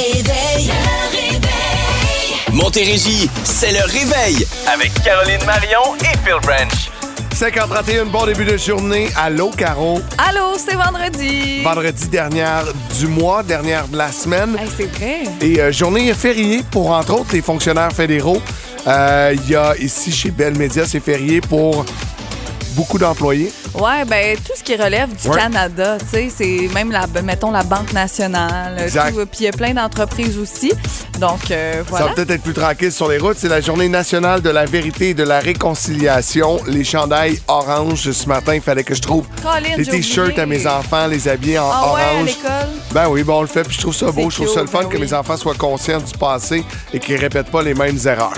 réveil, le réveil. Montérégie, c'est le réveil avec Caroline Marion et Phil Branch. 5h31, bon début de journée. Allô, Caro? Allô, c'est vendredi. Vendredi dernière du mois, dernière de la semaine. Hey, c'est vrai. Et euh, journée fériée pour, entre autres, les fonctionnaires fédéraux. Euh, Il y a ici, chez Bell Media, c'est férié pour beaucoup d'employés. Ouais, ben tout ce qui relève du Ouais. Canada, tu sais, c'est même la, mettons la Banque nationale, tout, puis il y a plein d'entreprises aussi. Donc euh, Ça voilà. va peut-être être plus tranquille sur les routes. C'est la journée nationale de la vérité et de la réconciliation. Les chandails orange ce matin, il fallait que je trouve Colin, les t-shirts à mes enfants, les habiller en Ah ouais, à orange. l'école? Ben oui, bon, on le fait, puis je trouve ça beau. Je trouve ça le fun ben que oui. mes enfants soient conscients du passé et qu'ils répètent pas les mêmes erreurs.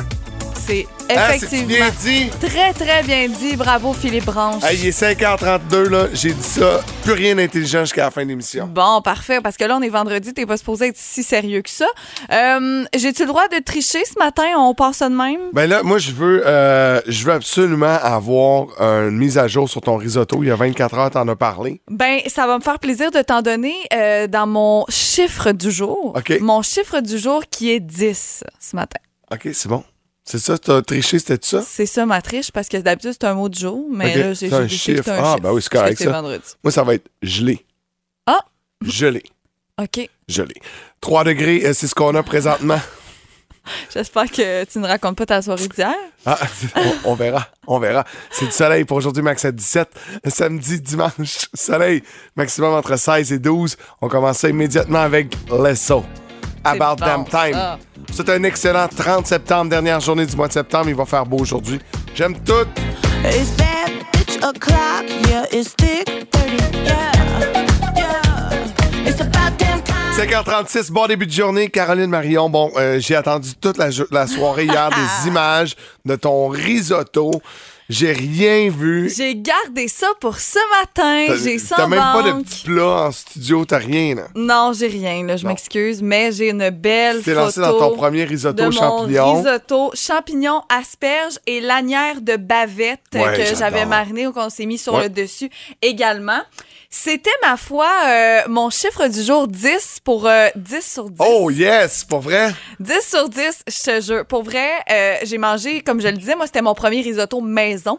C'est c'est-tu effectivement bien dit? très très bien dit. Bravo Philippe Branche. Il est 5h32, là. J'ai dit ça. Plus rien d'intelligent jusqu'à la fin de l'émission. Bon, parfait, parce que là, on est vendredi, t'es pas supposé être si sérieux que ça. Euh, J'ai-tu le droit de tricher ce matin? On passe ça de même? Ben là, moi, je veux, euh, je veux absolument avoir une mise à jour sur ton risotto. Il y a 24 heures, t'en as parlé. Ben, ça va me faire plaisir de t'en donner euh, dans mon chiffre du jour. OK. Mon chiffre du jour qui est 10 ce matin. OK, c'est bon. C'est ça, t'as triché, c'était ça? C'est ça ma triche parce que d'habitude c'est un mot du jour, mais là j'ai un chiffre. c'est un Ah, chiffre. ben oui, c'est correct, ça. vendredi. Moi, ça va être gelé. Ah! Gelé. OK. Gelé. 3 degrés, euh, c'est ce qu'on a présentement. J'espère que tu ne racontes pas ta soirée d'hier. Ah, on, on verra, on verra. C'est du soleil pour aujourd'hui, max à 17. Samedi, dimanche, soleil, maximum entre 16 et 12. On commence immédiatement avec Lesso. About bon, damn time. ça. C'est un excellent 30 septembre, dernière journée du mois de septembre. Il va faire beau aujourd'hui. J'aime tout. It's bad bitch o'clock, yeah, it's thick 30, yeah, yeah. It's about damn time. 5h36, bon début de journée. Caroline Marion, bon, euh, j'ai attendu toute la soirée hier des images de ton risotto. J'ai rien vu. J'ai gardé ça pour ce matin. T'as- J'ai ça T'as même pas de petit plat en studio, t'as rien, là. Non, j'ai rien, là, je m'excuse, mais j'ai une belle Tu t'es photo lancé dans ton premier risotto champignon. risotto champignons, asperges et lanière de bavette Ouais, que j'avais mariné ou qu'on s'est mis sur Ouais. le dessus également. C'était, ma foi, euh, mon chiffre du jour 10 pour euh, 10 sur 10. Oh yes, pour vrai? 10 sur 10, je te jure. Pour vrai, euh, j'ai mangé, comme je le disais, moi, c'était mon premier risotto maison.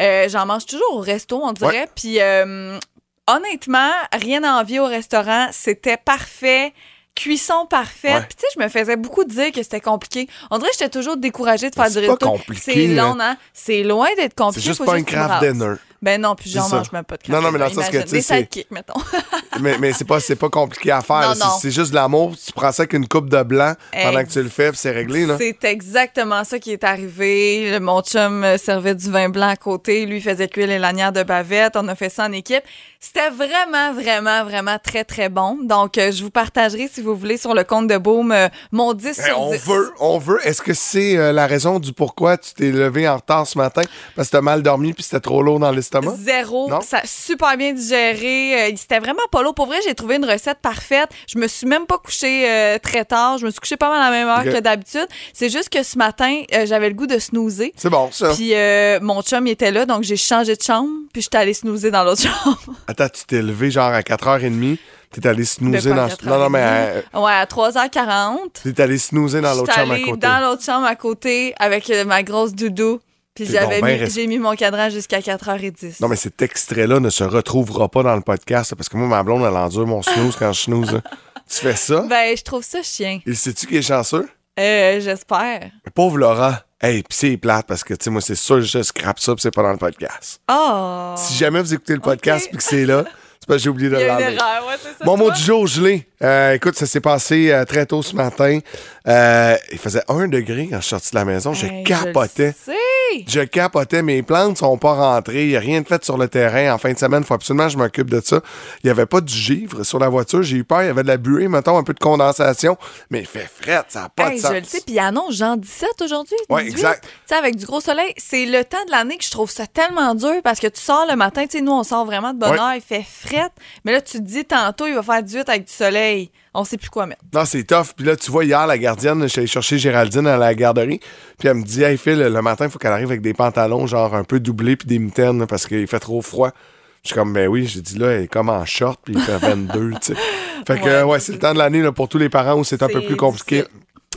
Euh, J'en mange toujours au resto, on dirait. Ouais. Puis, euh, honnêtement, rien à envier au restaurant. C'était parfait. Cuisson parfaite. Ouais. Puis, tu sais, je me faisais beaucoup dire que c'était compliqué. On dirait que j'étais toujours découragée de faire du c'est pas risotto. compliqué, C'est long, hein. hein? C'est loin d'être C'est compliqué. juste faut pas un craft dinner. Ben non, puis j'en mange même pas de craft Non, non, mais dans le sens que, tu Des c'est- sidekicks, mettons. mais mais c'est pas, pas compliqué à faire. C'est- juste de l'amour. Tu prends ça avec une coupe de blanc pendant que tu le fais, puis c'est réglé. Là. C'est exactement ça qui est arrivé. Le- Mon chum servait du vin blanc à côté. Lui faisait cuire les lanières de bavette. On a fait ça en équipe. C'était vraiment, vraiment, vraiment très, très bon. Donc, euh, je vous partagerai, si vous voulez, sur le compte de Boom, euh, mon 10 Hey, sur on 10. veut, on veut. Est-ce que c'est euh, la raison du pourquoi tu t'es levé en retard ce matin? Parce que t'as mal dormi puis c'était trop lourd dans l'estomac? Zéro. Non? Ça a super bien digéré. Euh, C'était vraiment pas lourd. Pour vrai, j'ai trouvé une recette parfaite. Je me suis même pas couchée euh, très tard. Je me suis couchée pas mal à la même heure que d'habitude. C'est juste que ce matin, euh, j'avais le goût de snoozer. C'est bon, ça. Puis euh, mon chum il était là, donc j'ai changé de chambre, puis j'étais allée snoozer dans l'autre chambre. Attends, tu t'es levé genre à 4h30, t'es allé snoozer dans... Non, non, mais euh? Ouais, à 3h40. t'es allé snoozer dans l'autre chambre à côté. dans l'autre chambre à côté avec euh, ma grosse doudou. Puis j'avais mis, j'ai mis mon cadran jusqu'à 4h10. Non, mais cet extrait-là ne se retrouvera pas dans le podcast, parce que moi, ma blonde, elle endure mon snooze quand je snooze. là. Tu fais ça? Ben, je trouve ça chien. Il sait-tu qui est chanceux? Euh, j'espère. Pauvre Laurent. Hey, pis c'est plate parce que, tu sais, moi, c'est sûr, je scrape ça pis c'est pas dans le podcast. Oh! Si jamais vous écoutez le podcast Ok. puis que c'est là, c'est parce que j'ai oublié de Il y a une l'enlever. erreur, ouais, c'est ça. Mon mot du jour, gelé. Euh, écoute, ça s'est passé euh, très tôt ce matin. Euh, il faisait un degré quand je suis sorti de la maison. Je Hey, capotais. Je le sais. Je capotais. Mes plantes sont pas rentrées. Il n'y a rien de fait sur le terrain. En fin de semaine, il faut absolument que je m'occupe de ça. Il n'y avait pas du givre sur la voiture. J'ai eu peur. Il y avait de la buée, mettons, un peu de condensation. Mais il fait fret. Ça n'a pas Hey, de sens. je le sais, puis il annonce genre 17 aujourd'hui. 18. exact. Tu sais, avec du gros soleil, c'est le temps de l'année que je trouve ça tellement dur parce que tu sors le matin, tu sais, nous, on sort vraiment de bonne Ouais. heure, il fait fret. Mais là, tu te dis tantôt, il va faire 18 avec du soleil. On sait plus quoi mettre. Non, c'est tough. Puis là, tu vois, hier, la gardienne, je suis allé chercher Géraldine à la garderie. Puis elle me dit, hey Phil, le matin, il faut qu'elle arrive avec des pantalons, genre un peu doublés, puis des mitaines, parce qu'il fait trop froid. Je suis comme, ben oui, j'ai dit là, elle est comme en short, puis il fait 22, tu sais. Fait que, Ouais. ouais, c'est le temps de l'année là, pour tous les parents où c'est un peu plus compliqué.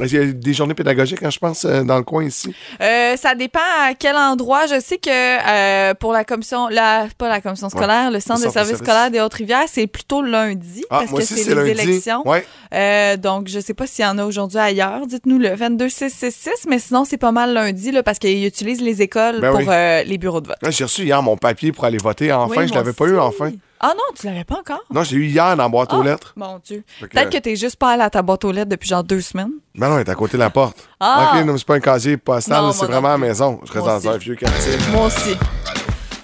Est-ce qu'il y a des journées pédagogiques, hein, je pense, euh, dans le coin ici? Euh, ça dépend à quel endroit. Je sais que euh, pour la commission, la, pas la commission scolaire, le centre Le de centre de services service. scolaires des Hautes-Rivières, c'est plutôt lundi Ah, parce que c'est les lundi. élections. Ouais. Euh, donc, je sais pas s'il y en a aujourd'hui ailleurs. Dites-nous le 22-666, mais sinon, c'est pas mal lundi là, parce qu'ils utilisent les écoles Ben pour oui. les bureaux de vote. J'ai reçu hier mon papier pour aller voter. Enfin, Oui, je l'avais pas eu, enfin. Ah non, tu l'avais pas encore? Non, j'ai eu hier dans la boîte aux Ah, lettres. Mon Dieu. Fait que- Peut-être que t'es juste pas allé à ta boîte aux lettres depuis genre deux semaines. Ben non, elle est à côté de la porte. Ah! OK, non, mais c'est pas un casier postal, Non, là, c'est moi non vraiment à la plus. maison. Je reste Moi dans un vieux quartier. Moi aussi.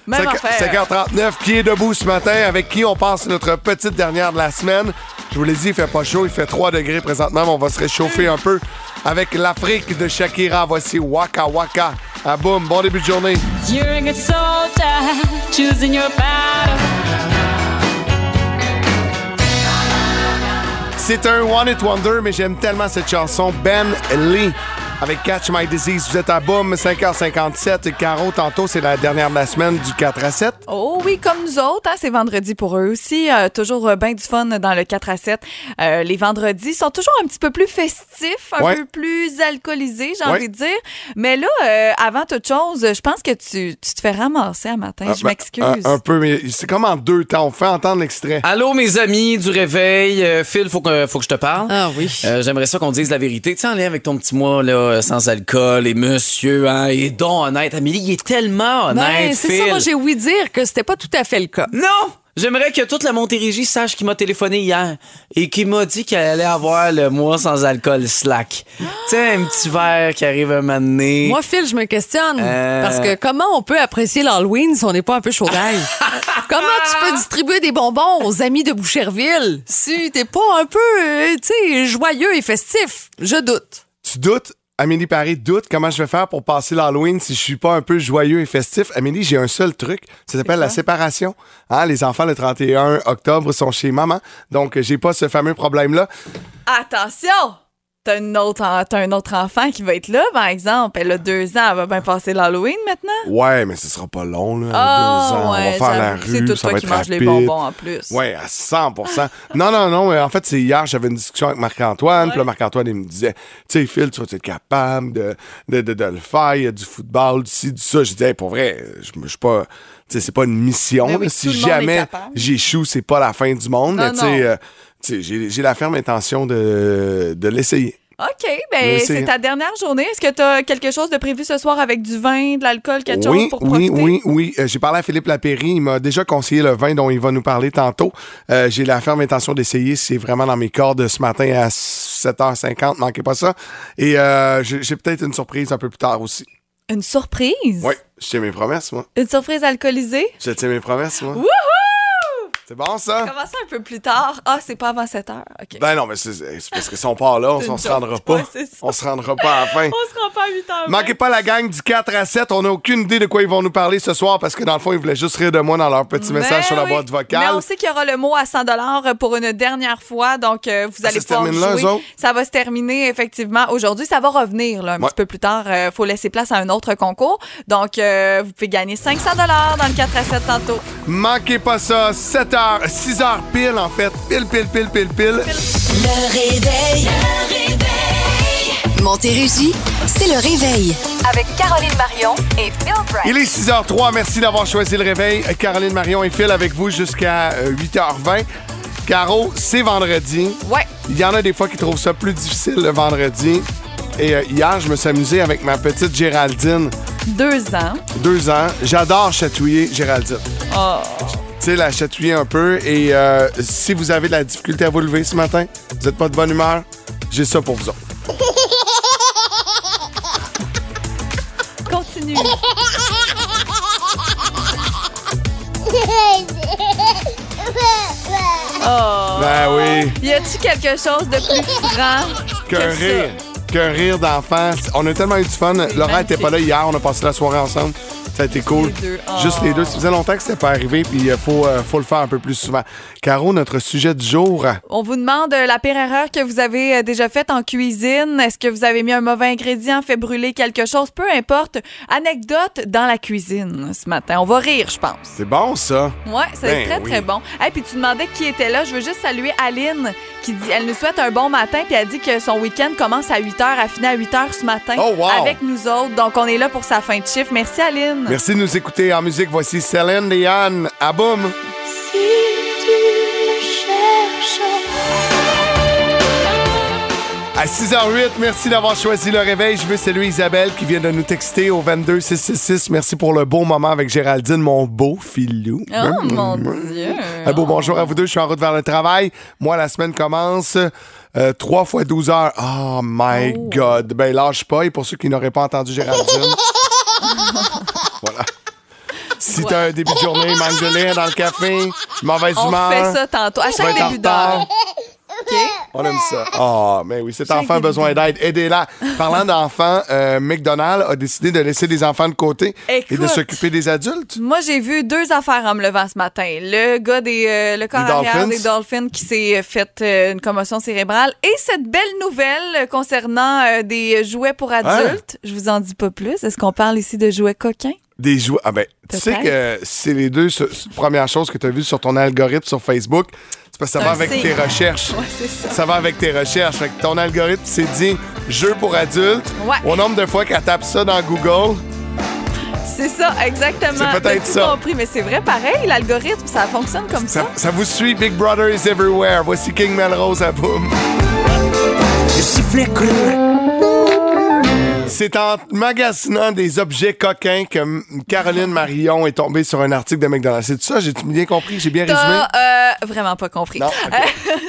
Même 5, affaire. 5h39, qui est debout ce matin? Avec qui on passe notre petite dernière de la semaine? Je vous l'ai dit, il fait pas chaud, il fait 3 degrés présentement, mais on va se réchauffer un peu avec l'Afrique de Shakira. Voici Waka Waka. Ah boum, bon début de journée. You're a good soldier, choosing your battle. C'est un One It Wonder, mais j'aime tellement cette chanson. Ben Lee avec Catch My Disease. Vous êtes à Boom, 5h57. Caro, tantôt, c'est la dernière de la semaine du 4 à 7. Oh oui, comme nous autres, hein, c'est vendredi pour eux aussi. Euh, toujours euh, bien du fun dans le 4 à 7. Euh, les vendredis sont toujours un petit peu plus festifs, un Ouais. peu plus alcoolisés, j'ai Ouais. envie de dire. Mais là, euh, avant toute chose, je pense que tu, tu te fais ramasser un matin. Ah, je ben, m'excuse. Un, un peu, mais c'est comme en deux temps. On fait entendre l'extrait. Allô, mes amis du réveil. Phil, faut que, faut que je te parle. Ah oui. Euh, J'aimerais ça qu'on dise la vérité. Tu sais, en lien avec ton petit mois là, euh, sans alcool et monsieur, hein, et donc honnête. Amélie, il est tellement honnête, Ben, c'est Phil. ça, moi j'ai ouï dire que c'était pas tout à fait le cas. Non! J'aimerais que toute la Montérégie sache qu'il m'a téléphoné hier et qu'il m'a dit qu'elle allait avoir le mois sans alcool slack. tu sais, un petit verre qui arrive un moment donné. Moi, Phil, je me questionne. Euh. Parce que comment on peut apprécier l'Halloween si on n'est pas un peu chaud d'ail? comment tu peux distribuer des bonbons aux amis de Boucherville si t'es pas un peu, euh, tu sais, joyeux et festif? Je doute. Tu doutes? Amélie Paris doute comment je vais faire pour passer l'Halloween si je suis pas un peu joyeux et festif. Amélie, j'ai un seul truc. Ça s'appelle la séparation. Hein, les enfants, le 31 octobre, sont chez maman. Donc, j'ai pas ce fameux problème-là. Attention! T'as une autre un autre enfant qui va être là, par exemple. Elle a deux ans, elle va bien passer l'Halloween maintenant. Ouais, mais ce sera pas long, là. Ah, deux ans. ouais, on va faire la rue. C'est tout ça toi va qui être mange les bonbons en plus. Ouais, à 100% Non, non, non. mais En fait, c'est hier, j'avais une discussion avec Marc-Antoine. Puis là, Marc-Antoine, il me disait, tu sais, Phil, tu vas être capable de, de, de, de le faire. Il y a du football, du ci, du ça. Je disais, hey, pour vrai, je suis pas. Tu sais, c'est pas une mission. Oui, si jamais j'échoue, c'est pas la fin du monde. Non, mais j'ai la ferme intention de, de l'essayer. OK, ben c'est ta dernière journée. Est-ce que tu as quelque chose de prévu ce soir avec du vin, de l'alcool, quelque oui, chose pour oui, profiter? oui, oui. Euh, j'ai parlé à Philippe Lapéry. Il m'a déjà conseillé le vin dont il va nous parler tantôt. Euh, j'ai la ferme intention d'essayer. C'est vraiment dans mes cordes ce matin à 7h50. Manquez pas ça. Et euh, j'ai j'ai peut-être une surprise un peu plus tard aussi. Une surprise? Oui, je tiens mes promesses, moi. Une surprise alcoolisée? Je tiens mes promesses, moi. Wouhou! C'est bon, ça? Comment ça un peu plus tard? Ah, c'est pas avant 7 heures. OK. Ben non, mais c'est parce que si on part là, on, se rendra pas. Ouais, on se rendra pas à la fin. On se rend pas à 8 heures. Manquez pas la gang du 4 à 7. On n'a aucune idée de quoi ils vont nous parler ce soir parce que dans le fond, ils voulaient juste rire de moi dans leur petit message sur la boîte vocale. Mais on sait qu'il y aura le mot à 100 pour une dernière fois, donc euh, vous Ah, allez pouvoir là, jouer. ça va se terminer effectivement aujourd'hui. Ça va revenir là, un Ouais. petit peu plus tard. Il faut laisser place à un autre concours. Donc, euh, vous pouvez gagner 500 dans le 4 à 7 tantôt. Manquez pas ça, 7h, 6h pile en fait, pile, pile, pile, pile, pile. Le réveil. Le réveil. Montérégie, c'est le réveil. Avec Caroline Marion et Phil Brandt. Il est 6h03, merci d'avoir choisi le réveil. Caroline Marion et Phil avec vous jusqu'à euh, 8h20. Caro, c'est vendredi. Ouais. Il y en a des fois qui trouvent ça plus difficile le vendredi. Et euh, hier, je me suis amusé avec ma petite Géraldine, Deux ans. deux ans. J'adore chatouiller Géraldine. Oh. Sais, la chatouiller un peu. Et euh, si vous avez de la difficulté à vous lever ce matin, vous n'êtes pas de bonne humeur, j'ai ça pour vous autres. Continue. Oh. Ben oui. Y a-tu quelque chose de plus franc que Qu'un rire. Qu'un rire d'enfant. On a tellement eu du fun. Laura était pas là hier. On a passé la soirée ensemble. Ça a été cool. Les deux. Oh. Juste les deux. Ça faisait longtemps que c'était pas arrivé, puis il faut, euh, faut le faire un peu plus souvent. Caro, notre sujet du jour. On vous demande euh, la pire erreur que vous avez euh, déjà faite en cuisine. Est-ce que vous avez mis un mauvais ingrédient, fait brûler quelque chose? Peu importe. Anecdote dans la cuisine ce matin. On va rire, je pense. C'est bon, ça. Ouais, c'est Ben très, oui. très bon. Et puis tu demandais qui était là. Je veux juste saluer Aline qui dit, elle nous souhaite un bon matin puis elle dit que son week-end commence à 8 h, elle finit à 8 h ce matin Oh, wow. avec nous autres. Donc on est là pour sa fin de chiffre. Merci Aline. Merci de nous écouter en musique. Voici Céline Dion. À boum. Si tu me cherches. À 6h08, merci d'avoir choisi le réveil. Je veux saluer Isabelle qui vient de nous texter au 22666. Merci pour le beau moment avec Géraldine, mon beau filou. Oh mon Dieu. Un beau bonjour à vous deux. Je suis en route vers le travail. Moi, la semaine commence. euh, 3 fois 12 heures. Oh my God. Ben, lâche pas. Et pour ceux qui n'auraient pas entendu Géraldine. voilà. Si t'as un début de journée, manque de lait dans le café, mauvaise On humeur. fait ça tantôt. À chaque début d'heure. On aime ça. Ah, mais oui, cet enfant a besoin de- d'aide. Aidez-la. Parlant d'enfants, euh, McDonald's a décidé de laisser des enfants de côté et de s'occuper des adultes. Moi, j'ai vu deux affaires en me levant ce matin. Le gars des euh, le corps Des arrière Dolphins? des Dolphins qui s'est fait euh, une commotion cérébrale et cette belle nouvelle concernant euh, des jouets pour adultes. Je vous en dis pas plus. Est-ce qu'on parle ici de jouets coquins? Des jouets. Ah ben, tu sais que c'est les deux premières choses que tu as vues sur ton algorithme sur Facebook. C'est parce que ça va avec signe. tes recherches. Ouais, ça. Ça va avec tes recherches. Fait que ton algorithme s'est dit jeu pour adultes. Ouais. Au nombre de fois qu'elle tape ça dans Google, C'est ça, exactement. C'est peut-être ça. compris, mais c'est vrai, pareil, l'algorithme, ça fonctionne comme ça. ça, ça vous suit. Big Brother is everywhere. Voici King Melrose à boum. C'est en magasinant des objets coquins que Caroline Marion est tombée sur un article de McDonald's. C'est ça? J'ai bien compris? J'ai bien résumé? Euh, vraiment pas compris. Non. Euh,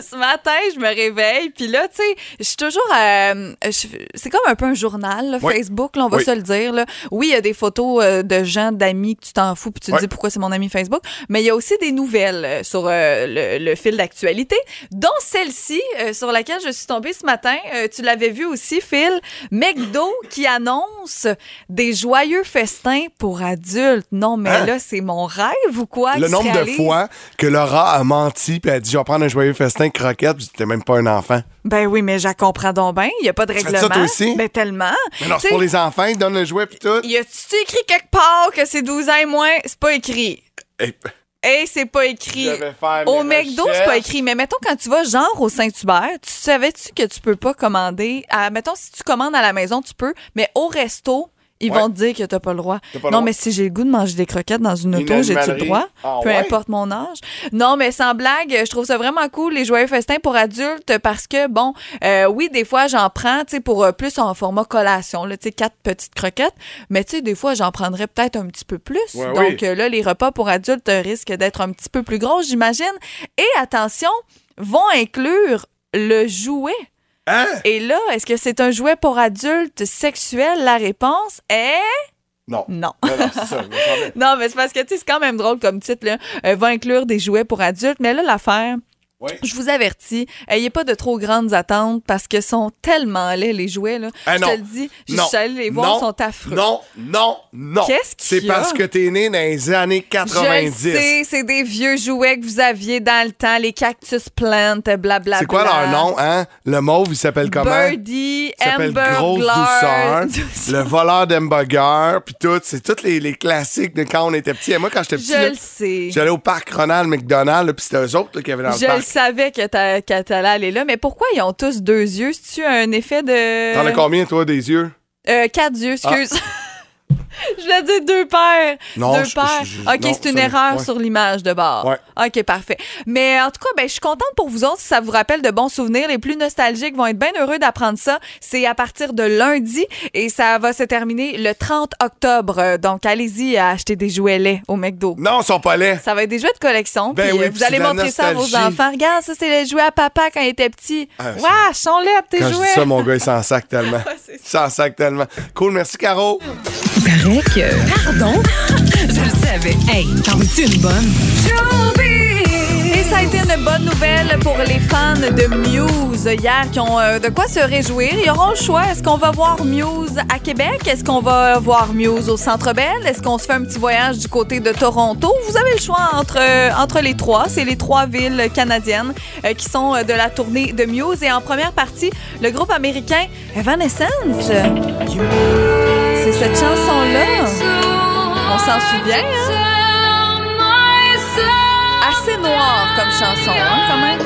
ce matin, je me réveille, puis là, tu sais, je suis toujours. euh, c'est comme un peu un journal, là, Oui. Facebook, là, on va Oui. se le dire. Là. Oui, il y a des photos euh, de gens, d'amis que tu t'en fous, puis tu te dis pourquoi c'est mon ami Facebook, mais il y a aussi des nouvelles euh, sur euh, le, le fil d'actualité, dont celle-ci, sur laquelle je suis tombée ce matin. Tu l'avais vu aussi, Phil. McDo qui annonce des joyeux festins pour adultes. Non, mais Hein? là, c'est mon rêve ou quoi? Le nombre de fois que Laura a menti puis a dit Je vais prendre un joyeux festin croquette, puis t'es même pas un enfant. Ben oui, mais je comprends donc bien. Il n'y a pas de fais règlement. ça, toi aussi? Ben tellement. Mais non, Tu c'est pour les enfants, ils donnent le jouet puis tout. Y a-tu écrit quelque part que c'est 12 ans et moins? C'est pas écrit. Et- Hey, c'est pas écrit. Au McDo, c'est pas écrit. Mais mettons, quand tu vas genre au Saint-Hubert, tu savais-tu que tu peux pas commander? À, mettons, si tu commandes à la maison, tu peux. Mais au resto, ils Ouais. vont te dire que t'as pas le droit. Pas non, droit. mais si j'ai le goût de manger des croquettes dans une Une auto, j'ai-tu le droit? Ah Peu ouais? importe mon âge. Non, mais sans blague, je trouve ça vraiment cool, les joyeux festins pour adultes, parce que, bon, euh, oui, des fois, j'en prends, tu sais, pour euh, plus en format collation, tu sais, quatre petites croquettes, mais tu sais, des fois, j'en prendrais peut-être un petit peu plus. Ouais, Donc, oui. euh, là, les repas pour adultes risquent d'être un petit peu plus gros, j'imagine. Et attention, vont inclure le jouet. Hein? Et là, est-ce que c'est un jouet pour adultes sexuel? La réponse est Non. non. Non, ça. mais c'est parce que, tu sais, c'est quand même drôle comme titre, là. Euh, va inclure des jouets pour adultes. Mais là, l'affaire, Oui. je vous avertis, ayez pas de trop grandes attentes parce que sont tellement laids, les jouets, là. Ah, je te le dis, je suis allée les voir, ils sont affreux. Non, non, non. Qu'est-ce qu'il C'est y a? parce que t'es né dans les années Je 90. le sais, c'est des vieux jouets que vous aviez dans le temps, les cactus plantes, blablabla. C'est quoi leur nom, hein? Le mauve, il s'appelle comment? Birdie, Il s'appelle Amber Grosse. Douceur, le voleur d'hamburger, puis tout. C'est tous les, les classiques de quand on était petit. Et moi, quand j'étais petit, Je là, le sais. j'allais au parc Ronald McDonald, puis c'était eux autres là, qui avaient dans Je le parc. Savais que t'a- que t'allais aller là, mais pourquoi ils ont tous deux yeux? C'est-tu un effet de... T'en as combien, toi, des yeux? Euh, quatre yeux, excuse. je voulais dire deux paires. Non, deux je- paires. je- je- OK, non, c'est une erreur ouais. sur l'image de bord. Ouais. OK, parfait. Mais en tout cas, ben, je suis contente pour vous autres si ça vous rappelle de bons souvenirs. Les plus nostalgiques vont être bien heureux d'apprendre ça. C'est à partir de lundi et ça va se terminer le 30 octobre. Euh, Donc, allez-y à acheter des jouets laits au McDo. Non, ils sont pas laids. Ça va être des jouets de collection. Ben oui, euh, vous allez montrer ça à vos enfants. Regarde, ça, c'est les jouets à papa quand il était petit. Ah, Wesh, sont laids, tes Quand je jouets. dis ça, mon gars, il s'en sac tellement. Il s'en sac tellement. Cool, merci, Caro. Il paraît que. Pardon? Je le savais. Hey, t'en veux-tu une bonne? Et ça a été une bonne nouvelle pour les fans de Muse hier qui ont euh, de quoi se réjouir. Ils auront le choix. Est-ce qu'on va voir Muse à Québec? Est-ce qu'on va voir Muse au Centre Bell? Est-ce qu'on se fait un petit voyage du côté de Toronto? Vous avez le choix entre, euh, entre les trois. C'est les trois villes canadiennes euh, qui sont euh, de la tournée de Muse. Et en première partie, le groupe américain Evanescence. C'est cette chanson-là. On s'en souvient, hein? Assez noir comme chanson, hein, quand même.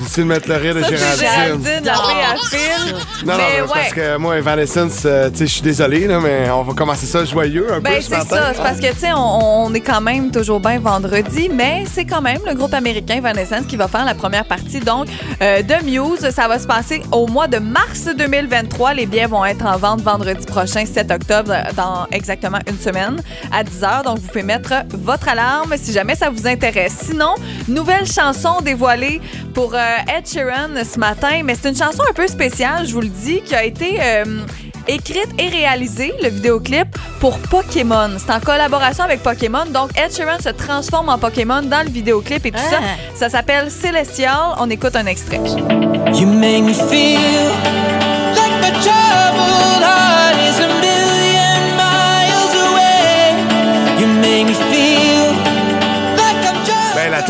Difficile de mettre le rire de Ça, c'est Géraldine. Géraldine, la fille à fil. Non, non, mais mais ouais. parce que moi, Evanescence, euh, tu sais, je suis désolé, là, mais on va commencer ça joyeux un Ben, peu ce c'est matin. ça. C'est parce que, tu sais, on, on est quand même toujours bien vendredi, mais c'est quand même le groupe américain Evanescence qui va faire la première partie, donc, euh, de Muse. Ça va se passer au mois de mars 2023. Les billets vont être en vente vendredi prochain, 7 octobre, dans exactement une semaine, à 10 h. Donc, vous pouvez mettre votre alarme si jamais ça vous intéresse. Sinon, nouvelle chanson dévoilée pour euh, Ed Sheeran ce matin, mais c'est une chanson un peu spéciale, je vous le dis, qui a été euh, écrite et réalisée, le vidéoclip, pour Pokémon. C'est en collaboration avec Pokémon. Donc, Ed Sheeran se transforme en Pokémon dans le vidéoclip et tout ça. Ça s'appelle Celestial. On écoute un extrait. You make me feel like my troubled heart is a million miles away. You make me feel like I'm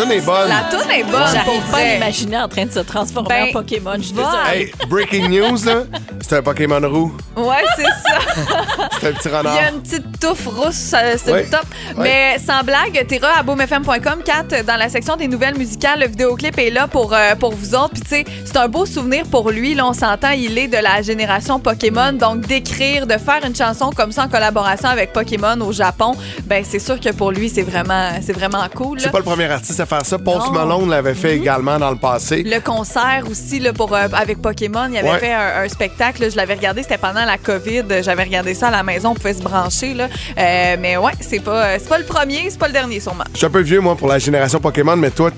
Ben, est bonne. La toune est bonne. J'arrive pas à l'imaginer en train de se transformer Ben, en Pokémon. Je suis. Hey, breaking news, là, c'est un Pokémon roux. Ouais, c'est ça. C'est un petit Il y renard. a une petite touffe rousse, euh, c'est Ouais. le top. Mais sans blague, t'iras à boomfm.com, Kat, dans la section des nouvelles musicales, le vidéoclip est là pour, euh, pour vous autres. Puis tu sais, c'est un beau souvenir pour lui. Là, on s'entend, il est de la génération Pokémon. Donc d'écrire, de faire une chanson comme ça en collaboration avec Pokémon au Japon, ben c'est sûr que pour lui, c'est vraiment, c'est vraiment cool. C'est pas le premier artiste à faire ça. Post. Malone l'avait fait également dans le passé. Le concert aussi là, pour, euh, avec Pokémon, il avait Ouais. fait un, un spectacle. là, je l'avais regardé, c'était pendant la COVID. J'avais regardé ça à la maison, on pouvait se brancher. Là. Euh, mais ouais, c'est pas, euh, c'est pas le premier, c'est pas le dernier sûrement. Je suis un peu vieux, moi, pour la génération Pokémon, mais toi,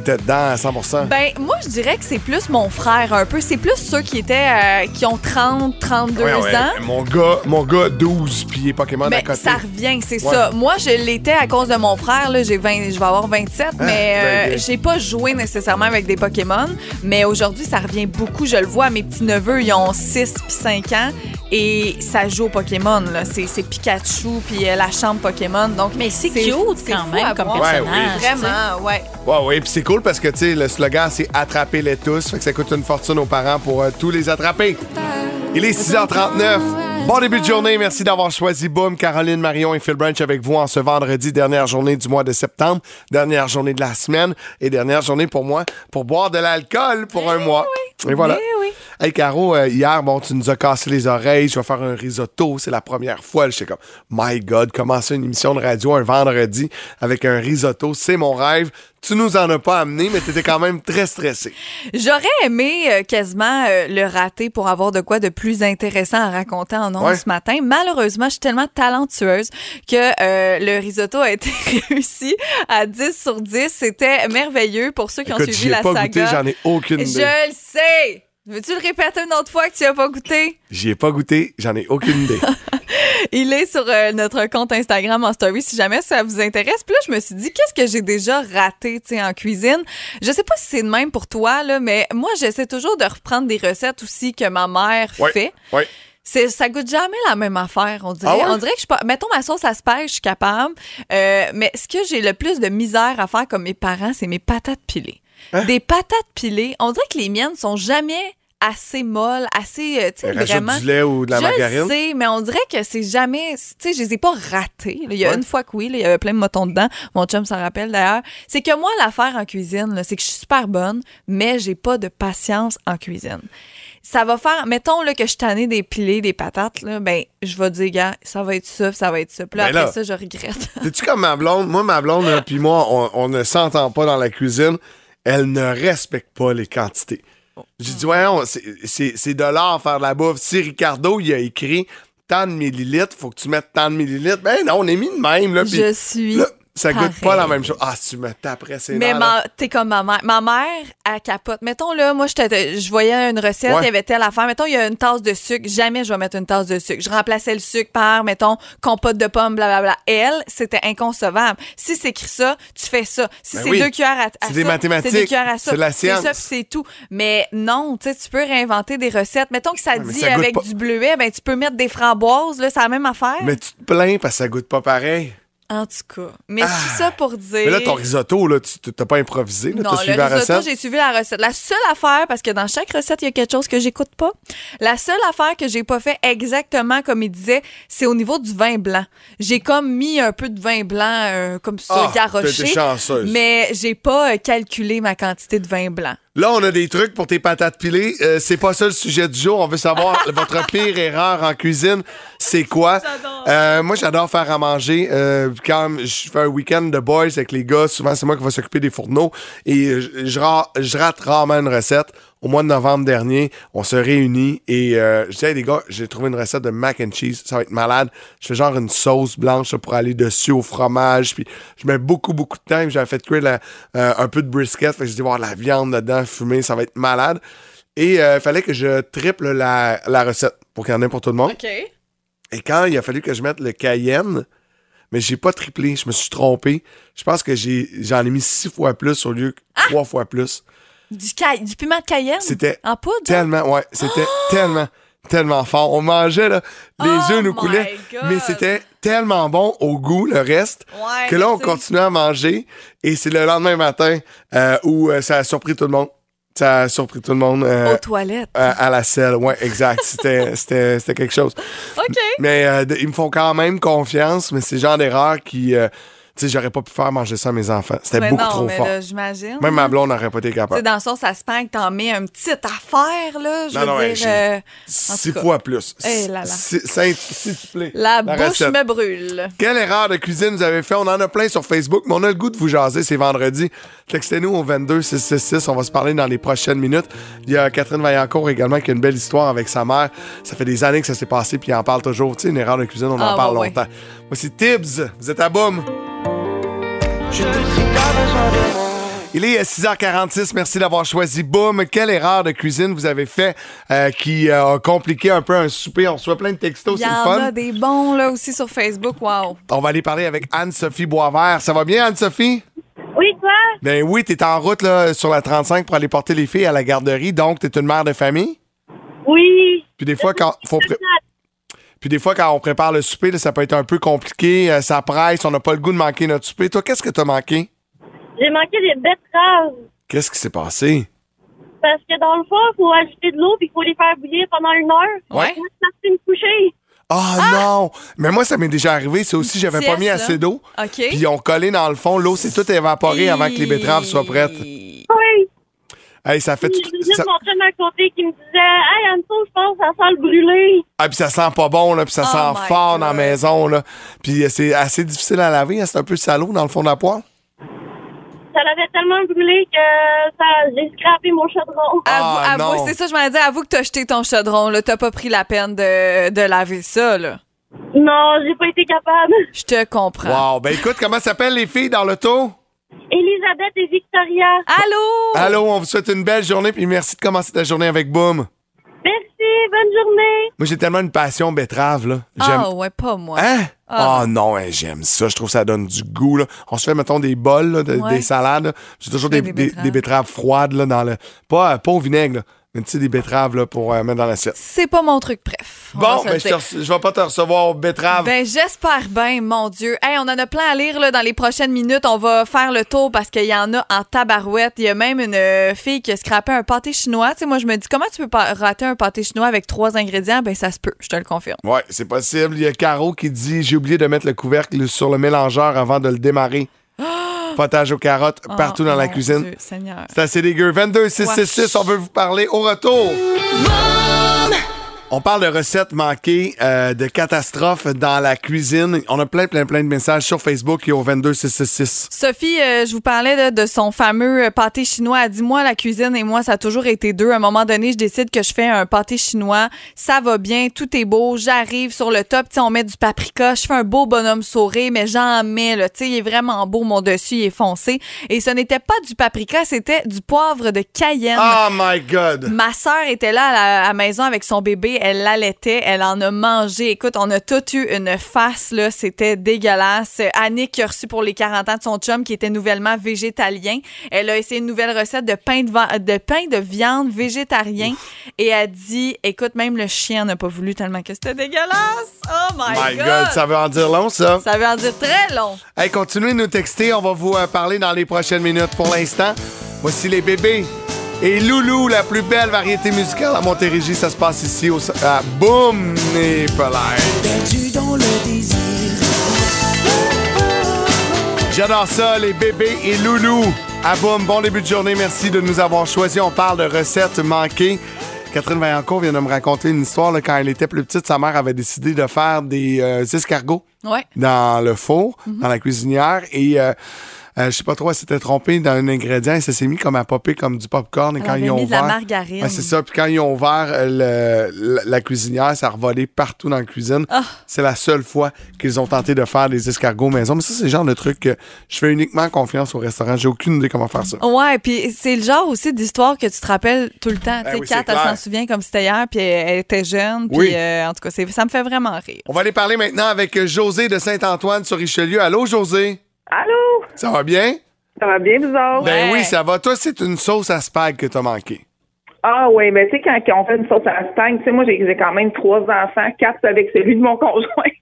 t'étais dedans à 100 Ben, moi, je dirais que c'est plus mon frère un peu. C'est plus ceux qui étaient, euh, qui ont 30, 32 Ouais, ouais. ans. Mon gars, mon gars 12, puis il est Pokémon à Ben, côté. ça revient, c'est Ouais. ça. Moi, je l'étais à cause de mon frère. Là, j'ai 20, je vais avoir 27, mais ben, euh, bien. j'ai pas joué nécessairement avec des Pokémon. Mais aujourd'hui, ça revient beaucoup. Je le vois, mes petits-neveux, ils ont 6 puis 5 ans et ça joue au Pokémon. là. C'est c'est Pikachu puis euh, la chambre Pokémon. Donc, Mais c'est c'est- cute quand même à comme personnage. Ouais, oui. Vraiment, ouais. Ouais, ouais, puis c'est cool parce que, tu sais, le slogan, c'est attraper-les tous. Fait que ça coûte une fortune aux parents pour euh, tous les attraper. Il est 6h39. Bon début de journée. Merci d'avoir choisi Boom, Caroline, Marion et Phil Branch avec vous en ce vendredi, dernière journée du mois de septembre, dernière journée de la semaine et dernière journée pour moi pour boire de l'alcool pour un mois. Et voilà. Eh oui. Hey Caro, euh, hier, bon, tu nous as cassé les oreilles. Je vais faire un risotto. C'est la première fois. J'étais comme, my God, commencer une émission de radio un vendredi avec un risotto, c'est mon rêve. Tu nous en as pas amené, mais t'étais quand même très stressé. J'aurais aimé euh, quasiment euh, le rater pour avoir de quoi de plus intéressant à raconter en ondes Ouais. ce matin. Malheureusement, je suis tellement talentueuse que euh, le risotto a été réussi à 10 sur 10. C'était merveilleux pour ceux qui ont suivi ai la pas saga. j'en ai aucune idée. Je le sais. Veux-tu le répéter une autre fois que tu n'as pas goûté? J'y ai pas goûté, j'en ai aucune idée. Il est sur euh, notre compte Instagram en story si jamais ça vous intéresse. Puis là, je me suis dit, qu'est-ce que j'ai déjà raté en cuisine? Je sais pas si c'est de même pour toi, là, mais moi, j'essaie toujours de reprendre des recettes aussi que ma mère Ouais, fait. ouais. C'est, ça goûte jamais la même affaire, on dirait. Ah ouais? On dirait que je suis pas. Mettons ma sauce à spag, je suis capable. Euh, mais ce que j'ai le plus de misère à faire comme mes parents, c'est mes patates pilées. Hein? Des patates pilées, on dirait que les miennes sont jamais assez molles, assez, euh, tu sais, vraiment. du lait ou de la je margarine? le sais, mais on dirait que c'est jamais. Tu sais, je les ai pas ratés. là. Il y a Ouais. une fois que oui, là, il y avait plein de motons dedans. Mon chum s'en rappelle d'ailleurs. C'est que moi, l'affaire en cuisine, c'est que je suis super bonne, mais j'ai pas de patience en cuisine. Ça va faire, mettons là, que je tannée des pilés, des patates, là, ben, je vais dire, gars, ça va être ça, ça va être ça. Puis là, Ben après ça, je regrette. T'es-tu comme ma blonde? Moi, ma blonde, puis moi, on, on ne s'entend pas dans la cuisine. Elle ne respecte pas les quantités. J'ai dit, ouais, on- c'est- de l'art faire de la bouffe. Si Ricardo, il a écrit tant de millilitres, faut que tu mettes tant de millilitres. Ben non, on est mis de même, là. je suis là, ça goûte pas pareil. la même chose. Ah, tu me taperais ses Mais t'es comme ma mère. Ma mère, elle capote. Mettons, là, moi, je voyais une recette, Ouais. il y avait telle affaire. Mettons, il y a une tasse de sucre. Jamais je vais mettre une tasse de sucre. Je remplaçais le sucre par, mettons, compote de pommes, blablabla. Elle, c'était inconcevable. Si c'est écrit ça, tu fais ça. Si Ben c'est oui. deux cuillères à, à C'est ça, des mathématiques. c'est deux cuillères à ça. C'est de la C'est science. ça, puis c'est tout. Mais non, tu sais, tu peux réinventer des recettes. Mettons que ça dit ça avec du bleuet, ben, tu peux mettre des framboises, là, c'est la même affaire. Mais tu te plains parce que ça goûte pas pareil. En tout cas. Mais tout ça pour dire. Mais là, ton risotto, là, tu t'as pas improvisé. Là, Non, t'as suivi le la risotto, j'ai suivi la recette. La seule affaire, parce que dans chaque recette, il y a quelque chose que j'écoute pas. La seule affaire que j'ai pas fait exactement comme il disait, c'est au niveau du vin blanc. J'ai comme mis un peu de vin blanc euh, comme ça, Ah, garoché. chanceuse. Mais j'ai pas euh, calculé ma quantité de vin blanc. Là, on a des trucs pour tes patates pilées. Euh, c'est pas ça le sujet du jour. On veut savoir votre pire erreur en cuisine. C'est quoi? Euh, moi, j'adore faire à manger. Euh, quand je fais un week-end de boys avec les gars, souvent, c'est moi qui va s'occuper des fourneaux. Et je, je ra- je rate rarement une recette. Au mois de novembre dernier, on se réunit et euh, je dis, Hey, les gars, j'ai trouvé une recette de mac and cheese. Ça va être malade. Je fais genre une sauce blanche pour aller dessus au fromage. Puis je mets beaucoup, beaucoup de temps. J'avais fait cuire la- euh, un peu de brisket. Fait que je dis, voir la viande dedans fumée, ça va être malade. Et il fallait que je triple la, la recette pour qu'il y en ait pour tout le monde. OK. Et quand il a fallu que je mette le cayenne, mais j'ai pas triplé, je me suis trompé. Je pense que j'ai j'en ai mis six fois plus au lieu que trois fois plus. Du, ca- du piment de cayenne? C'était En poudre? tellement, ouais, c'était tellement, tellement fort. On mangeait, là, les Oh yeux nous coulaient, God. mais c'était tellement bon au goût, le reste, Ouais, que là, on continuait à manger. Et c'est le lendemain matin euh, où euh, ça a surpris tout le monde. Ça a surpris tout le monde. euh, Aux toilettes. à, à la selle, ouais, exact. C'était, c'était, c'était quelque chose. OK. Mais euh, ils me font quand même confiance, mais c'est le genre d'erreur qui. Tu sais, j'aurais pas pu faire manger ça à mes enfants. C'était Mais beaucoup non, trop mais fort. là, j'imagine. Même ma blonde n'aurait pas été capable. dans son ça se que t'en mets une petite affaire, là. Je Non, veux non, ouais, dire. euh, Six fois plus. Eh là là. S'il te plaît. La, bouche recette. me brûle. Quelle erreur de cuisine vous avez fait? On en a plein sur Facebook, mais on a le goût de vous jaser. C'est vendredi. Textez-nous au 22 666. On va se parler dans les prochaines minutes. Il y a Catherine Vaillancourt également qui a une belle histoire avec sa mère. Ça fait des années que ça s'est passé, puis il en parle toujours. Tu sais, une erreur de cuisine, on en Ah, parle ouais, longtemps. Voici Tibbs. Vous êtes à boum. Il est 6h46. Merci d'avoir choisi Boom. Quelle erreur de cuisine vous avez fait euh, qui euh, a compliqué un peu un souper? On reçoit plein de textos, Il y c'est le en fun. a des bons, là, aussi sur Facebook. Wow. On va aller parler avec Anne-Sophie Boisvert. Ça va bien, Anne-Sophie? Oui, toi? Ben oui, t'es en route là, sur la 35 pour aller porter les filles à la garderie, donc t'es une mère de famille? Oui. Puis des fois, quand faut pré- Puis des fois, quand on prépare le souper, là, ça peut être un peu compliqué, euh, ça presse, on n'a pas le goût de manquer notre souper. Toi, qu'est-ce que t'as manqué? J'ai manqué des betteraves. Qu'est-ce qui s'est passé? Parce que dans le fond, il faut ajouter de l'eau puis il faut les faire bouillir pendant une heure. Ouais. Moi, je suis me coucher. Ah non! Mais moi, ça m'est déjà arrivé. C'est aussi, j'avais pas mis assez d'eau. OK. Puis ils ont collé dans le fond. L'eau s'est toute évaporée avant que les betteraves soient prêtes. Oui. Hey, ça fait... Tout- J'ai juste ça- mon chum à côté qui me disait Hey, Anto, je pense que ça sent le brûler. Ah, puis ça sent pas bon, là, puis ça Oh sent fort dans la maison, là. Puis euh, c'est assez difficile à laver, hein, c'est un peu salaud dans le fond de la poêle. Ça l'avait tellement brûlé que ça, j'ai scrappé mon chaudron. Ah, c'est ça, je m'en dit. Avoue que t'as jeté ton chaudron, là. T'as pas pris la peine de, de laver ça, là. Non, j'ai pas été capable. Je te comprends. Wow. Ben écoute, comment s'appellent les filles dans l'auto? Elisabeth et Victoria. Allô? Allô, on vous souhaite une belle journée, puis merci de commencer ta journée avec Boom. Merci, bonne journée. Moi, j'ai tellement une passion betterave, là. Ah, ouais, pas moi. Hein? Ah, Ah non, hein, j'aime ça. Je trouve que ça donne du goût. Là. On se fait, mettons, des bols, là, de- Ouais. des salades. J'ai toujours des, fais des des- betteraves. des betteraves froides là, dans le. Pas, pas au vinaigre, là, mais tu sais, des betteraves là, pour euh, mettre dans l'assiette. C'est pas mon truc, bref. Bon, ben, je, te vais pas te recevoir aux betteraves. Ben, j'espère bien, mon Dieu. Hey, on en a plein à lire là, dans les prochaines minutes. On va faire le tour parce qu'il y en a en tabarouette. Il y a même une euh, fille qui a scrappé un pâté chinois. Tu sais, moi, je me dis, comment tu peux rater un pâté chinois avec trois ingrédients? Ben, ça se peut, je te le confirme. Ouais, c'est possible. Il y a Caro qui dit J'ai oublié de mettre le couvercle sur le mélangeur avant de le démarrer. Potage aux carottes partout Oh, dans la cuisine. Dieu, Seigneur. C'est assez dégueu. 22 666, on veut vous parler au retour. On parle de recettes manquées, euh, de catastrophes dans la cuisine. On a plein, plein, plein de messages sur Facebook et au 22666. Sophie, euh, je vous parlais de son fameux euh, pâté chinois. Elle dit moi la cuisine et moi ça a toujours été deux. À un moment donné, je décide que je fais un pâté chinois. Ça va bien, tout est beau. J'arrive sur le top, tu sais, on met du paprika. Je fais un beau bonhomme sourire, mais j'en mets là. Tu sais, il est vraiment beau. Mon dessus il est foncé. Et ce n'était pas du paprika, c'était du poivre de Cayenne. Oh my God! Ma sœur était là à la, à la maison avec son bébé, elle l'allaitait, elle en a mangé. Écoute, on a tout eu une face, là, c'était dégueulasse. Annick qui a reçu pour les 40 ans de son chum qui était nouvellement végétalien. Elle a essayé une nouvelle recette de pain de, pain de viande végétarien et elle dit, écoute, même le chien n'a pas voulu tellement que c'était dégueulasse. Oh my, My God, ça veut en dire long, ça. Ça veut en dire très long. Hey, continuez de nous texter. On va vous euh, parler dans les prochaines minutes. Pour l'instant, voici les bébés. Et Loulou, la plus belle variété musicale à Montérégie, ça se passe ici au, à Boom et Perdu dans le désir. J'adore ça, les bébés et Loulou. À Boom, bon début de journée. Merci de nous avoir choisis. On parle de recettes manquées. Catherine Vaillancourt vient de me raconter une histoire. là, quand elle était plus petite, sa mère avait décidé de faire des euh, escargots Ouais. dans le four, Mhm. dans la cuisinière. Et euh, euh, je sais pas trop, elle s'était trompée dans un ingrédient et ça s'est mis comme à popper comme du popcorn. Et Elle quand avait ils ont mis de la ouvert- margarine. C'est ça. Puis quand ils ont ouvert euh, le- la, la cuisinière, ça a revolé partout dans la cuisine. Ah. C'est la seule fois qu'ils ont tenté de faire des escargots maison. Mais ça, c'est le genre de truc que je fais uniquement confiance au restaurant. J'ai aucune idée comment faire ça. Ouais, puis c'est le genre aussi d'histoire que tu te rappelles tout le temps. tu sais, oui, Kat, elle s'en souvient comme c'était hier, puis elle, était jeune. Puis Oui. euh, en tout cas, ça me fait vraiment rire. On va aller parler maintenant avec José de Saint-Antoine sur Richelieu. Allô, José? Allô? Ça va bien? Ça va bien, vous autres? Ben oui, ça va. Toi, c'est une sauce à spag que t'as manqué. Ah oui, mais tu sais, quand on fait une sauce à spag, tu sais, moi, j'ai quand même trois enfants, quatre avec celui de mon conjoint.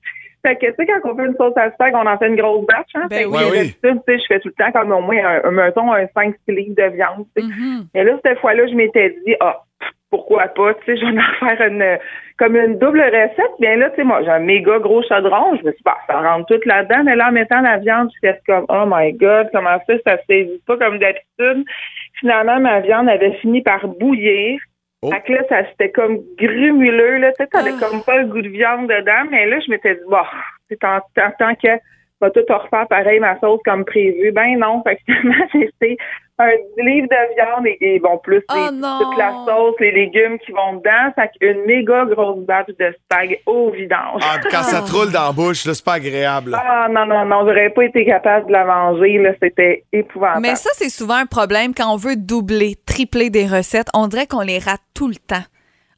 Fait que, tu sais, quand on fait une sauce à spag, on en fait une grosse batch, hein? Ben fait oui. Oui, oui. d'habitude, tu sais, je fais tout le temps comme au moins un, un mettons, un 5 livres de viande, tu sais. Mhm. Mais là, cette fois-là, je m'étais dit, ah, pourquoi pas, tu sais, je vais en faire une, comme une double recette. Bien là, tu sais, moi, j'ai un méga gros chaudron. Je me suis dit, bah, ça rentre tout là-dedans. Mais là, en mettant la viande, j'étais comme, oh my God, comment ça, ça se saisit pas comme d'habitude. Finalement, ma viande avait fini par bouillir. Oh. Fait que là, ça c'était comme grumuleux, là. Tu sais, t'avais Ah. comme pas le goût de viande dedans. Mais là, je m'étais dit, bon, c'est tant, tant, tant que va tout refaire pareil ma sauce comme prévu. Ben non. Fait que finalement, j'ai fait un 10 livres de viande et, et bon, plus Oh les- toute la sauce, les légumes qui vont dedans. Fait qu'une méga grosse batch de spag au vidange. Ah, puis quand ça te roule dans la bouche, là, c'est pas agréable. Ah non, non, non, j'aurais pas été capable de la manger, là, c'était épouvantable. Mais ça, c'est souvent un problème quand on veut doubler, tripler des recettes. On dirait qu'on les rate tout le temps.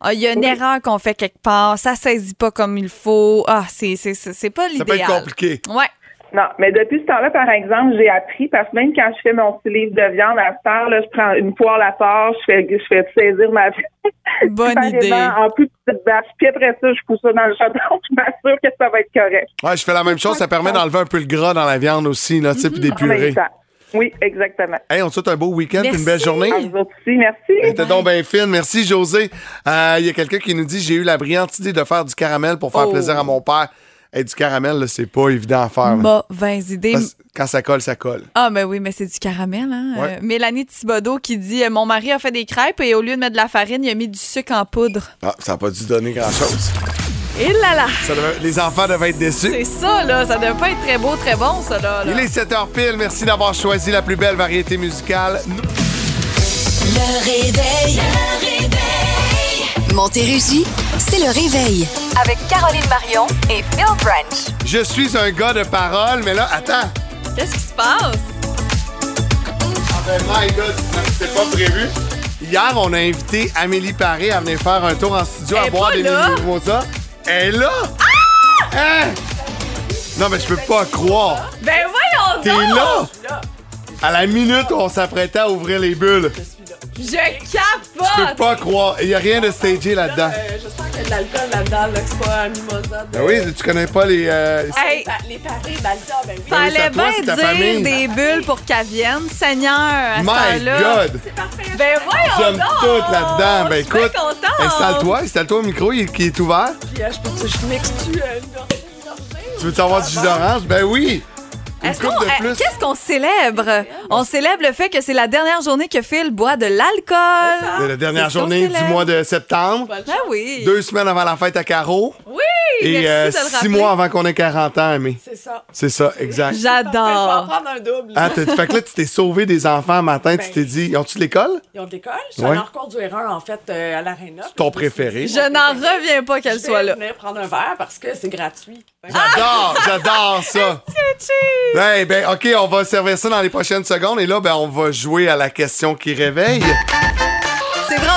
Ah, Il y a une Oui. erreur qu'on fait quelque part, ça saisit pas comme il faut. Ah, c'est c'est- c'est c'est pas Ça peut l'idéal. être compliqué. Ouais. Non, mais depuis ce temps-là, par exemple, j'ai appris, parce que même quand je fais mon petit livre de viande à cette heure, là, je prends une poêle à part, je fais, je fais saisir ma viande. Bonne idée. En plus petite batch. Puis après ça, je pousse ça dans le chaudron, je m'assure que ça va être correct. Ouais, je fais la même chose. Ça permet d'enlever un peu le gras dans la viande aussi, là, tu sais, puis En même d'épurer. temps. Oui, exactement. Hey, on te souhaite un beau week-end une belle Merci. journée. À vous aussi, merci. T'es donc bien fine. Merci, José. Euh, Il y a quelqu'un qui nous dit j'ai eu la brillante idée de faire du caramel pour faire Oh. plaisir à mon père. Hey, du caramel, là, c'est pas évident à faire. Mauvaise idée. Parce- Quand ça colle, ça colle. Ah, ben oui, mais c'est du caramel. Hein? Ouais. Euh, Mélanie Thibodeau qui dit euh, Mon mari a fait des crêpes et au lieu de mettre de la farine, il a mis du sucre en poudre. Ah, ça n'a pas dû donner grand-chose. Et là là Ça devait- Les enfants devaient être déçus. C'est ça, là. Ça devait pas être très beau, très bon, ça, là. là. Il est 7h pile. Merci d'avoir choisi la plus belle variété musicale. Le réveil. Le réveil. Montérégie, c'est le réveil. Avec Caroline Marion et Phil Branch. Je suis un gars de parole, mais là, attends. Qu'est-ce qui se passe? Ah ben, my God, c'est pas prévu. Hier, on a invité Amélie Paré à venir faire un tour en studio Elle à boire des là. mimosas. Elle est là! Hein? Non, mais je peux pas croire. Ben voyons T'es donc! là! À la minute où on s'apprêtait à ouvrir les bulles. Je Je peux capote! pas croire. Il y a rien de stagé là-dedans. J'espère qu'il y a de l'alcool là-dedans, là, que c'est pas un mimosa. Ben oui, tu connais pas les... euh, Hey, Les paris d'Alta, ben oui. Ben oui, c'est fallait bien c'est dire famille. des bulles pour qu'elles viennent. Seigneur, à ce My. God! Ben voyons J'aime tout là-dedans. Ben Je écoute, contente. installe-toi, installe-toi au micro il- qui est ouvert. Puis, euh, je peux-tu, je mixe-tu euh, une une gorgée? Tu veux savoir du jus d'orange? Ben oui! Une Est-ce coupe qu'on- de plus. Qu'est-ce qu'on célèbre? On célèbre le fait que c'est la dernière journée que Phil boit de l'alcool. C'est la dernière journée du mois de septembre. Ben oui. Deux semaines avant la fête à Caro. Oui, Et merci euh, de le six rappeler. mois avant qu'on ait 40 ans, Aimé. C'est ça. C'est ça, exact. Je vais en J'adore. prendre un double. Ah, fait que là, tu t'es sauvé des enfants un matin, tu t'es dit, ils ont-tu de l'école? Ils ont de l'école. Je suis Ouais. du R1, en fait, euh, à l'Arena. Ton préféré? Je n'en reviens pas qu'elle Je soit vais là. venir prendre un verre parce que c'est gratuit. J'adore, j'adore ça. Ben, ben, OK, on va servir ça dans les prochaines secondes. Et là, ben, on va jouer à la question qui réveille.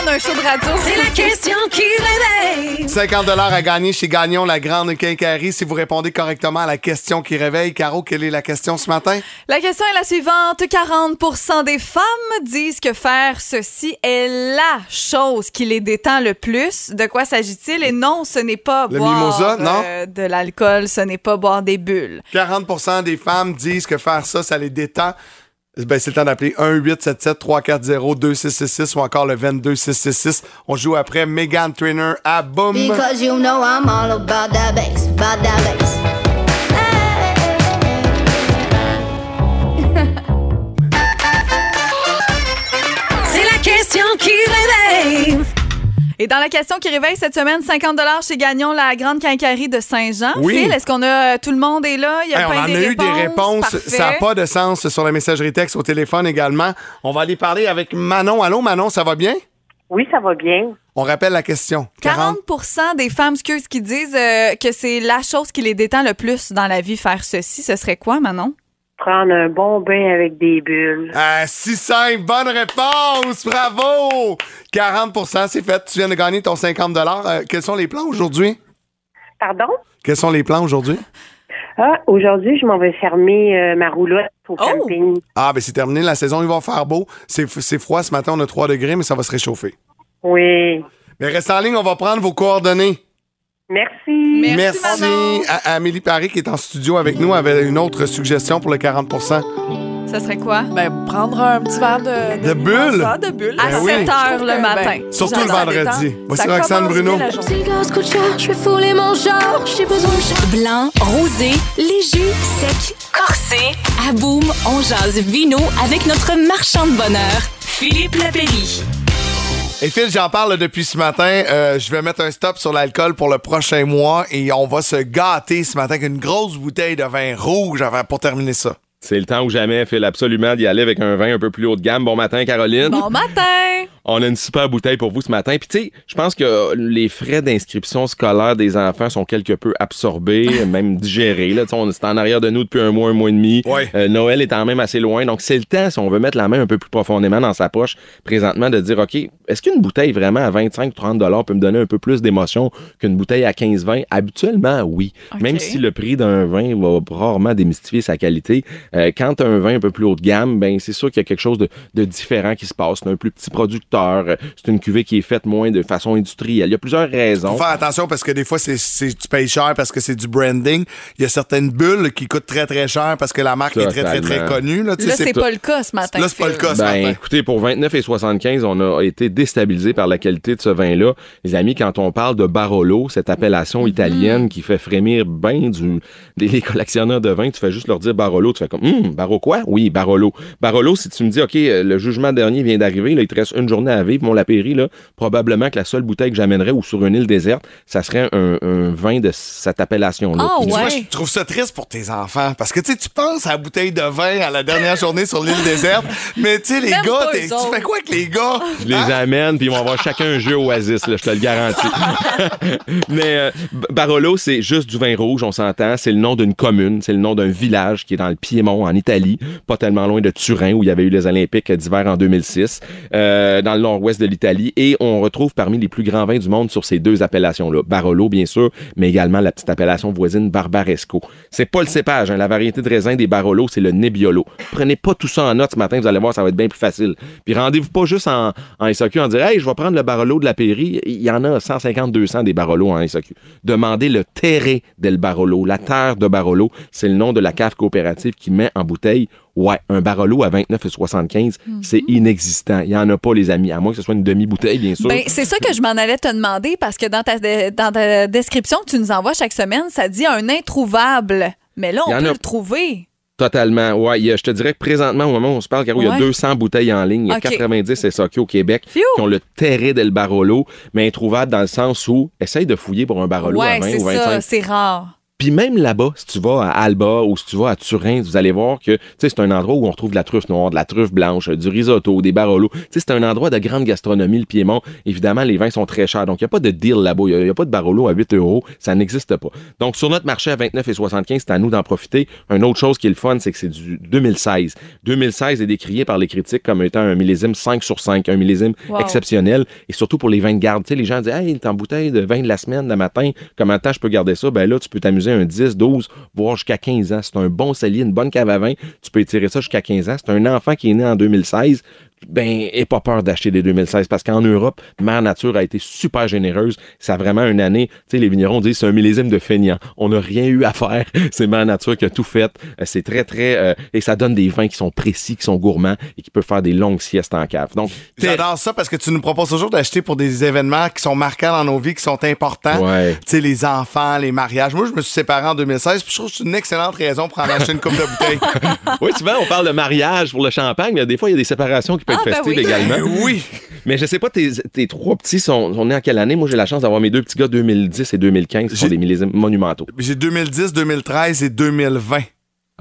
C'est vrai, on a un show de radio. C'est la question qui réveille. 50 à gagner chez Gagnon, la grande quincaillerie. Si vous répondez correctement à la question qui réveille. Caro, quelle est la question ce matin? La question est la suivante. 40% des femmes disent que faire ceci est la chose qui les détend le plus. De quoi s'agit-il? Et non, ce n'est pas Le boire mimosa, non? euh, de l'alcool, ce n'est pas boire des bulles. 40% des femmes disent que faire ça, ça les détend. Ben, c'est le temps d'appeler 1-877-340-2666 ou encore le 22666. On joue après Megan Trainer à Boom. Because you know I'm all about that bass, about that bass. C'est la question qui réveille. Et dans la question qui réveille cette semaine, 50 chez Gagnon, la grande quincaillerie de Saint-Jean. Oui. Phil, est-ce qu'on a tout le monde est là? Il y a Hey, on en a des eu des réponses. Parfait. Ça n'a pas de sens sur la messagerie texte au téléphone également. On va aller parler avec Manon. Allô, Manon, ça va bien? Oui, ça va bien. On rappelle la question. 40% des femmes, excuse, qui disent euh, que c'est la chose qui les détend le plus dans la vie, faire ceci. Ce serait quoi, Manon? Prendre un bon bain avec des bulles. Ah, 6-5, bonne réponse! Bravo! 40% c'est fait. Tu viens de gagner ton 50 Euh, Quels sont les plans aujourd'hui? Pardon? Quels sont les plans aujourd'hui? Ah, aujourd'hui, je m'en vais fermer euh, ma roulotte au camping. Ah, ben c'est terminé. La saison, il va faire beau. C'est c'est froid ce matin, on a 3 degrés, mais ça va se réchauffer. Oui. Mais reste en ligne, on va prendre vos coordonnées. Merci. Merci. À- à Amélie Paris, qui est en studio avec nous, avait une autre suggestion pour le 40% Ça serait quoi? Ben, prendre un petit verre de, De mimosa, de bulles. À Ben oui. 7 heures le que, matin. ben, Surtout le vendredi. Voici Roxane Bruno. bien la journée. Si le gaz coûte cher, je vais fouler mon genre, j'ai besoin de Blanc, rosé, léger, sec, corsé. À Boom, on jase vino avec notre marchand de bonheur, Philippe Lapéry. Et Phil, j'en parle depuis ce matin. Euh, je vais mettre un stop sur l'alcool pour le prochain mois et on va se gâter ce matin avec une grosse bouteille de vin rouge avant, pour terminer ça. C'est le temps ou jamais, Phil, absolument d'y aller avec un vin un peu plus haut de gamme. Bon matin, Caroline. Bon matin! On a une super bouteille pour vous ce matin. Puis tu sais, je pense que les frais d'inscription scolaire des enfants sont quelque peu absorbés, même digérés. Là. On est en arrière de nous depuis un mois, un mois et demi. Euh, Noël est quand même assez loin. Donc c'est le temps, si on veut mettre la main un peu plus profondément dans sa poche présentement, de dire, OK, est-ce qu'une bouteille vraiment à 25-30 dollars peut me donner un peu plus d'émotion qu'une bouteille à 15-20? Habituellement, oui. Même si le prix d'un vin va rarement démystifier sa qualité, euh, quand un vin un peu plus haut de gamme, ben c'est sûr qu'il y a quelque chose de, de différent qui se passe. Un plus petit producteur. C'est une cuvée qui est faite moins de façon industrielle. Il y a plusieurs raisons. Faut faire attention parce que des fois, c'est, c'est- tu payes cher parce que c'est du branding. Il y a certaines bulles qui coûtent très, très cher parce que la marque est très, très, très connue. Là, c'est pas le cas ce matin. Là, c'est pas le cas ce Ben, matin. écoutez, pour 29 et 75, on a été déstabilisé par la qualité de ce vin-là. Les amis, quand on parle de Barolo, cette appellation italienne qui fait frémir bien du, des les collectionneurs de vin, tu fais juste leur dire Barolo, tu fais comme, hum, Baro quoi? Oui, Barolo. Barolo, si tu me dis, OK, euh, le jugement dernier vient d'arriver, là, il te reste une journée à vivre, mon Lapéry, là, probablement que la seule bouteille que j'amènerais ou sur une île déserte, ça serait un, un vin de cette appellation-là. Ah, Puis tu vois, je trouve ça triste pour tes enfants parce que tu sais, tu penses à la bouteille de vin à la dernière journée sur l'île déserte, mais tu sais, les Même gars, tu fais quoi avec les gars? Je les amène, puis ils vont avoir chacun un jeu Oasis, là, je te le garantis. Mais euh, Barolo, c'est juste du vin rouge, on s'entend. C'est le nom d'une commune, c'est le nom d'un village qui est dans le Piémont, en Italie, pas tellement loin de Turin, où il y avait eu les Olympiques d'hiver en 2006, euh, dans le nord-ouest de l'Italie. Et on retrouve parmi les plus grands vins du monde sur ces deux appellations-là. Barolo, bien sûr, mais également la petite appellation voisine Barbaresco. C'est pas le cépage, hein, la variété de raisin des Barolo, c'est le Nebbiolo. Prenez pas tout ça en note ce matin, vous allez voir, ça va être bien plus facile. Puis rendez-vous pas juste en, en en dire, hey, je vais prendre le Barolo de la Pairie. Il y en a 150-200 des Barolo en SAQ. Demandez le Terre del Barolo, la terre de Barolo. C'est le nom de la cave coopérative qui met en bouteille. Ouais, un Barolo à 29,75, c'est inexistant. Il y en a pas, les amis, à moins que ce soit une demi-bouteille, bien sûr. Ben, c'est ça que je m'en allais te demander parce que dans ta, dans ta description que tu nous envoies chaque semaine, ça dit un introuvable. Mais là, on peut a- le trouver. Totalement. Ouais, je te dirais que présentement, au moment où on se parle, Caro, il y a Ouais. 200 bouteilles en ligne. Il y a Ok. 90 SAQ au Québec qui ont le terré del Barolo, mais introuvable dans le sens où essaye de fouiller pour un Barolo à Ouais, 20 c'est ou ça, 25. c'est rare. Puis même là-bas, si tu vas à Alba ou si tu vas à Turin, vous allez voir que tu sais, c'est un endroit où on retrouve de la truffe noire, de la truffe blanche, du risotto, des barolos. Tu sais, C'est un endroit de grande gastronomie, le Piémont. Évidemment, les vins sont très chers. Donc, il n'y a pas de deal là-bas. Il n'y a, pas de barolo à 8 euros. Ça n'existe pas. Donc, sur notre marché à 29 et 75, c'est à nous d'en profiter. Une autre chose qui est le fun, c'est que c'est du 2016. 2016 est décrié par les critiques comme étant un millésime 5 sur 5, un millésime Wow. exceptionnel. Et surtout pour les vins de garde. Tu sais, les gens disent, hey, t'es en bouteille de vin de la semaine, le matin. Comment temps je peux garder ça? Ben là, tu peux t'amuser un 10, 12, voire jusqu'à 15 ans. C'est un bon cellier, une bonne cave à vin. Tu peux étirer ça jusqu'à 15 ans. C'est un enfant qui est né en 2016. Ben, aie pas peur d'acheter des 2016 parce qu'en Europe, Mère Nature a été super généreuse. Ça a vraiment une année. Tu sais, les vignerons disent c'est un millésime de feignant. On n'a rien eu à faire. C'est Mère Nature qui a tout fait. Euh, C'est très, très. euh, et ça donne des vins qui sont précis, qui sont gourmands et qui peuvent faire des longues siestes en cave. Donc, J'adore ça parce que tu nous proposes toujours d'acheter pour des événements qui sont marquants dans nos vies, qui sont importants. Ouais. Tu sais, les enfants, les mariages. Moi, je me suis séparé en 2016, puis je trouve que c'est une excellente raison pour en acheter une coupe de bouteille. oui, souvent, on parle de mariage pour le champagne, mais des fois, il y a des séparations qui peuvent Ah, ben oui. également. Oui. Mais je sais pas, tes, tes trois petits sont, sont nés en quelle année? Moi, j'ai la chance d'avoir mes deux petits gars 2010 et 2015 qui sont des millésimes monumentaux. J'ai 2010, 2013 et 2020.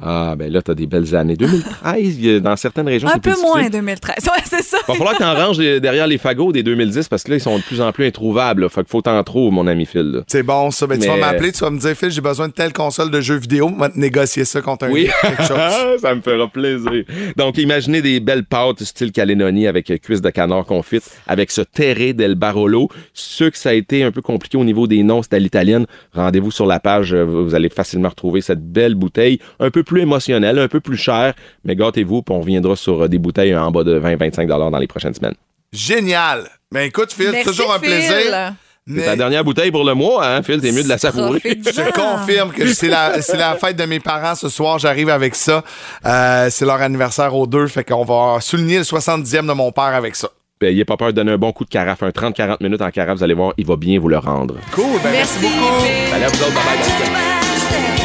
Ah, ben là, t'as des belles années. 2013, il y a- dans certaines régions, Un peu plus moins difficile. 2013. Ouais, c'est ça. Va falloir que t'en ranges les- derrière les fagots des 2010 parce que là, ils sont de plus en plus introuvables. là. Fait qu'il faut t'en trouver, mon ami Phil. C'est bon, ça. Ben, Tu vas m'appeler, tu vas me dire, Phil, j'ai besoin de telle console de jeux vidéo. On va te négocier ça contre un Oui, quelque chose. ça me fera plaisir. Donc, imaginez des belles pâtes style Calédonie avec euh, cuisse de canard confite, avec ce terré del Barolo. Ceux que ça a été un peu compliqué au niveau des noms, c'est à l'italienne. Rendez-vous sur la page, euh, vous allez facilement retrouver cette belle bouteille, un peu plus émotionnelle, un peu plus chère, mais gâtez-vous, puis on reviendra sur euh, des bouteilles en bas de 20-25 dans les prochaines semaines. Génial. Ben écoute, Phil, Merci, toujours un Phil. plaisir. C'est ta dernière bouteille pour le mois, hein, Phil? T'es mieux de la savourer. Je confirme que c'est la, c'est la fête de mes parents ce soir. J'arrive avec ça. Euh, c'est leur anniversaire aux deux. Fait qu'on va souligner le 70e de mon père avec ça. Ben, N'ayez pas peur de donner un bon coup de carafe, un 30-40 minutes en carafe, vous allez voir, il va bien vous le rendre. Cool, ben merci, beaucoup. Allez, à vous autres, bye-bye, dans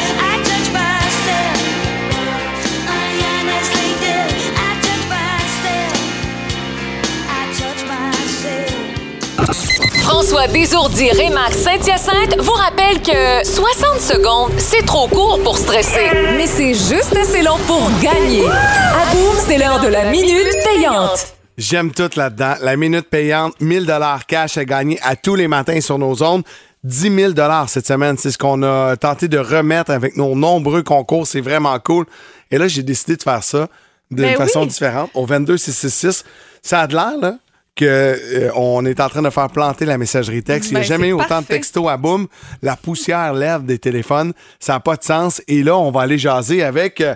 François Désourdi Rémax Saint-Hyacinthe vous rappelle que 60 secondes, c'est trop court pour stresser. Mais c'est juste assez long pour gagner. À boum, c'est l'heure de la minute payante. J'aime tout là-dedans. La minute payante, 1000 dollars cash à gagner à tous les matins sur nos ondes. 10 000 dollars cette semaine, c'est ce qu'on a tenté de remettre avec nos nombreux concours. C'est vraiment cool. Et là, j'ai décidé de faire ça d'une Ben façon oui. différente. Au 22 666, ça a de l'air là que euh, on est en train de faire planter la messagerie texte. Il n'y a Ben, jamais eu autant de textos à boum. La poussière lève des téléphones. Ça n'a pas de sens. Et là, on va aller jaser avec euh,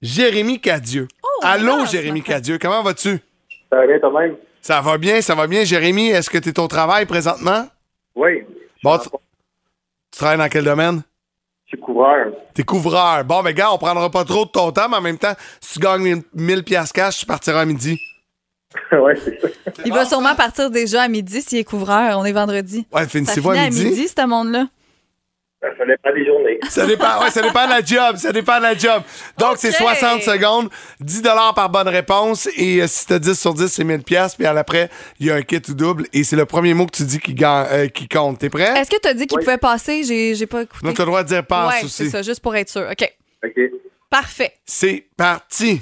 Jérémy Cadieux. Allô, Jérémy Cadieux. Comment vas-tu? Ça va bien toi-même? Ça va bien, ça va bien. Jérémy, est-ce que tu es au travail présentement? Oui. Bon, tu, tu travailles dans quel domaine? Je suis couvreur. T'es couvreur. Bon, ben, gars, on prendra pas trop de ton temps, mais en même temps, si tu gagnes 1000 piastres cash, tu partiras à midi. ouais, c'est ça. Il va sûrement partir déjà à midi s'il est couvreur. On est vendredi. Ouais, Ça finissez-vous à à midi? midi, ce monde-là. Ça dépend des journées. Ça dépend, ouais, ça dépend de la job, ça dépend de la job. Donc, c'est 60 secondes, 10 par bonne réponse, et euh, si t'as 10 sur 10, c'est 1000 piastres, puis à l'après, il y a un kit ou double, et c'est le premier mot que tu dis qui, ga- euh, qui compte. T'es prêt? Est-ce que tu as dit qu'il pouvait passer? J'ai j'ai pas écouté. Non, t'as le droit de dire passe ouais, aussi. c'est ça, juste pour être sûr. OK. OK. Parfait. C'est parti.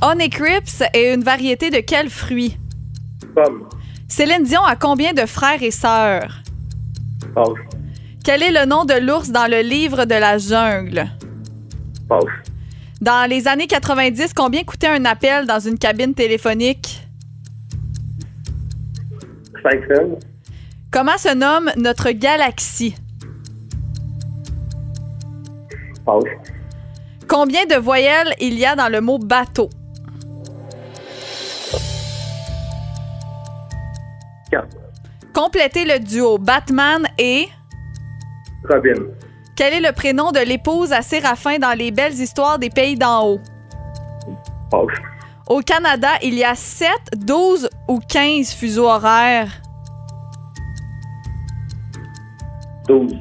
Onycrips est une variété de quel fruit? Pomme. Céline Dion a combien de frères et sœurs? Passe. Quel est le nom de l'ours dans le livre de la jungle? Passe. Dans les années 90, combien coûtait un appel dans une cabine téléphonique? 5 cents. Comment se nomme notre galaxie? Passe. Combien de voyelles il y a dans le mot bateau? 4. Complétez le duo Batman et... Robin. Quel est le prénom de l'épouse à Séraphin dans les belles histoires des pays d'en haut? Passe. Au Canada, il y a 7, 12 ou 15 fuseaux horaires. 12.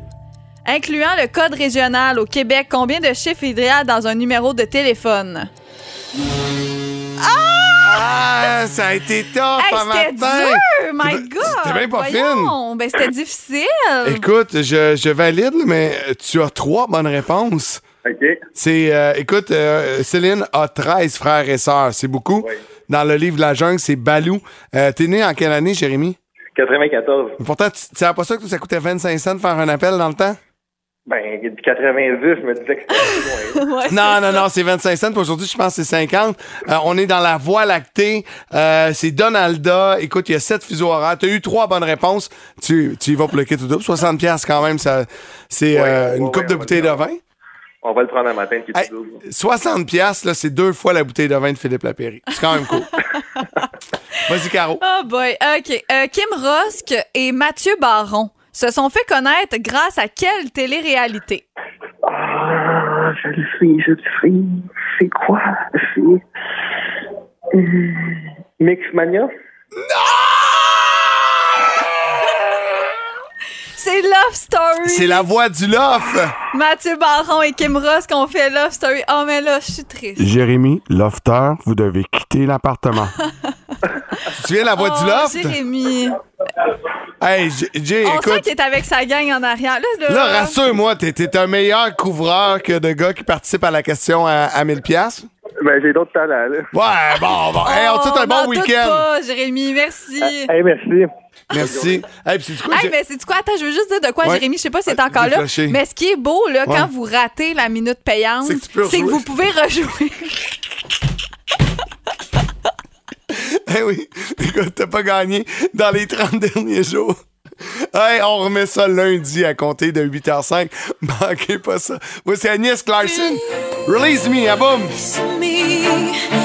Incluant le code régional au Québec, combien de chiffres il y a dans un numéro de téléphone? Ah, ça a été top Hey, c'était matin. dur! My God! C'était bien pas Voyons, Ben, c'était difficile. Écoute, je, je valide, mais tu as trois bonnes réponses. OK. C'est, euh, écoute, euh, Céline a 13 frères et sœurs. C'est beaucoup. Dans le livre de la jungle, c'est Balou. Euh, T'es né en quelle année, Jérémy? 94. Pourtant, tu savais pas ça que ça coûtait 25 cents de faire un appel dans le temps? Ben, du 90, je me disais que c'était plus loin. non, non, non, c'est 25 cents. Aujourd'hui, je pense que c'est 50. Euh, on est dans la voie lactée. Euh, c'est Donalda. Écoute, il y a 7 fuseaux horaires. Tu as eu trois bonnes réponses. Tu, tu y vas pour le kit tout double. 60 pièces quand même, ça, c'est euh, une coupe de bouteille de vin. On va le prendre un matin, qui Hey, 60 pièces là, c'est deux fois la bouteille de vin de Philippe Lapéry. C'est quand même cool. Vas-y, Caro. Oh boy. OK. Euh, Kim Rosk et Mathieu Baron se sont fait connaître grâce à quelle télé-réalité? Ah, je le sais, je le sais. C'est quoi? C'est. Hum, Mixmania? C'est Love Story. C'est la voix du loft. Mathieu Baron et Kim Rosk ont fait Love Story. Oh, mais là, je suis triste. Jérémy, lofter, vous devez quitter l'appartement. tu te souviens la voix oh, du loft? Jérémy. Hey, J- Jay, On sent écoute. qu'il est avec sa gang en arrière. Là, là, Là, rassure-moi, t'es, t'es un meilleur couvreur que de gars qui participent à la question à, à 1000 pièces. Ben, j'ai d'autres talents, là. Ouais, bon, bon. Hey, on te souhaite un Oh, bon week-end. pas, Jérémy, merci. Hey, merci. Merci. Hey, puis c'est quoi? Hey, mais c'est quoi? Attends, je veux juste dire de quoi, Ouais. Jérémy. Je sais pas si c'est encore là. flashé. Mais ce qui est beau, là, Ouais. quand vous ratez la minute payante, C'est que vous pouvez rejouer. Eh oui, écoute, t'as pas gagné dans les 30 derniers jours. Hey, on remet ça lundi à compter de 8h05. Manquez pas ça. Moi, c'est Agnès Clarkson. Release me, à boum. me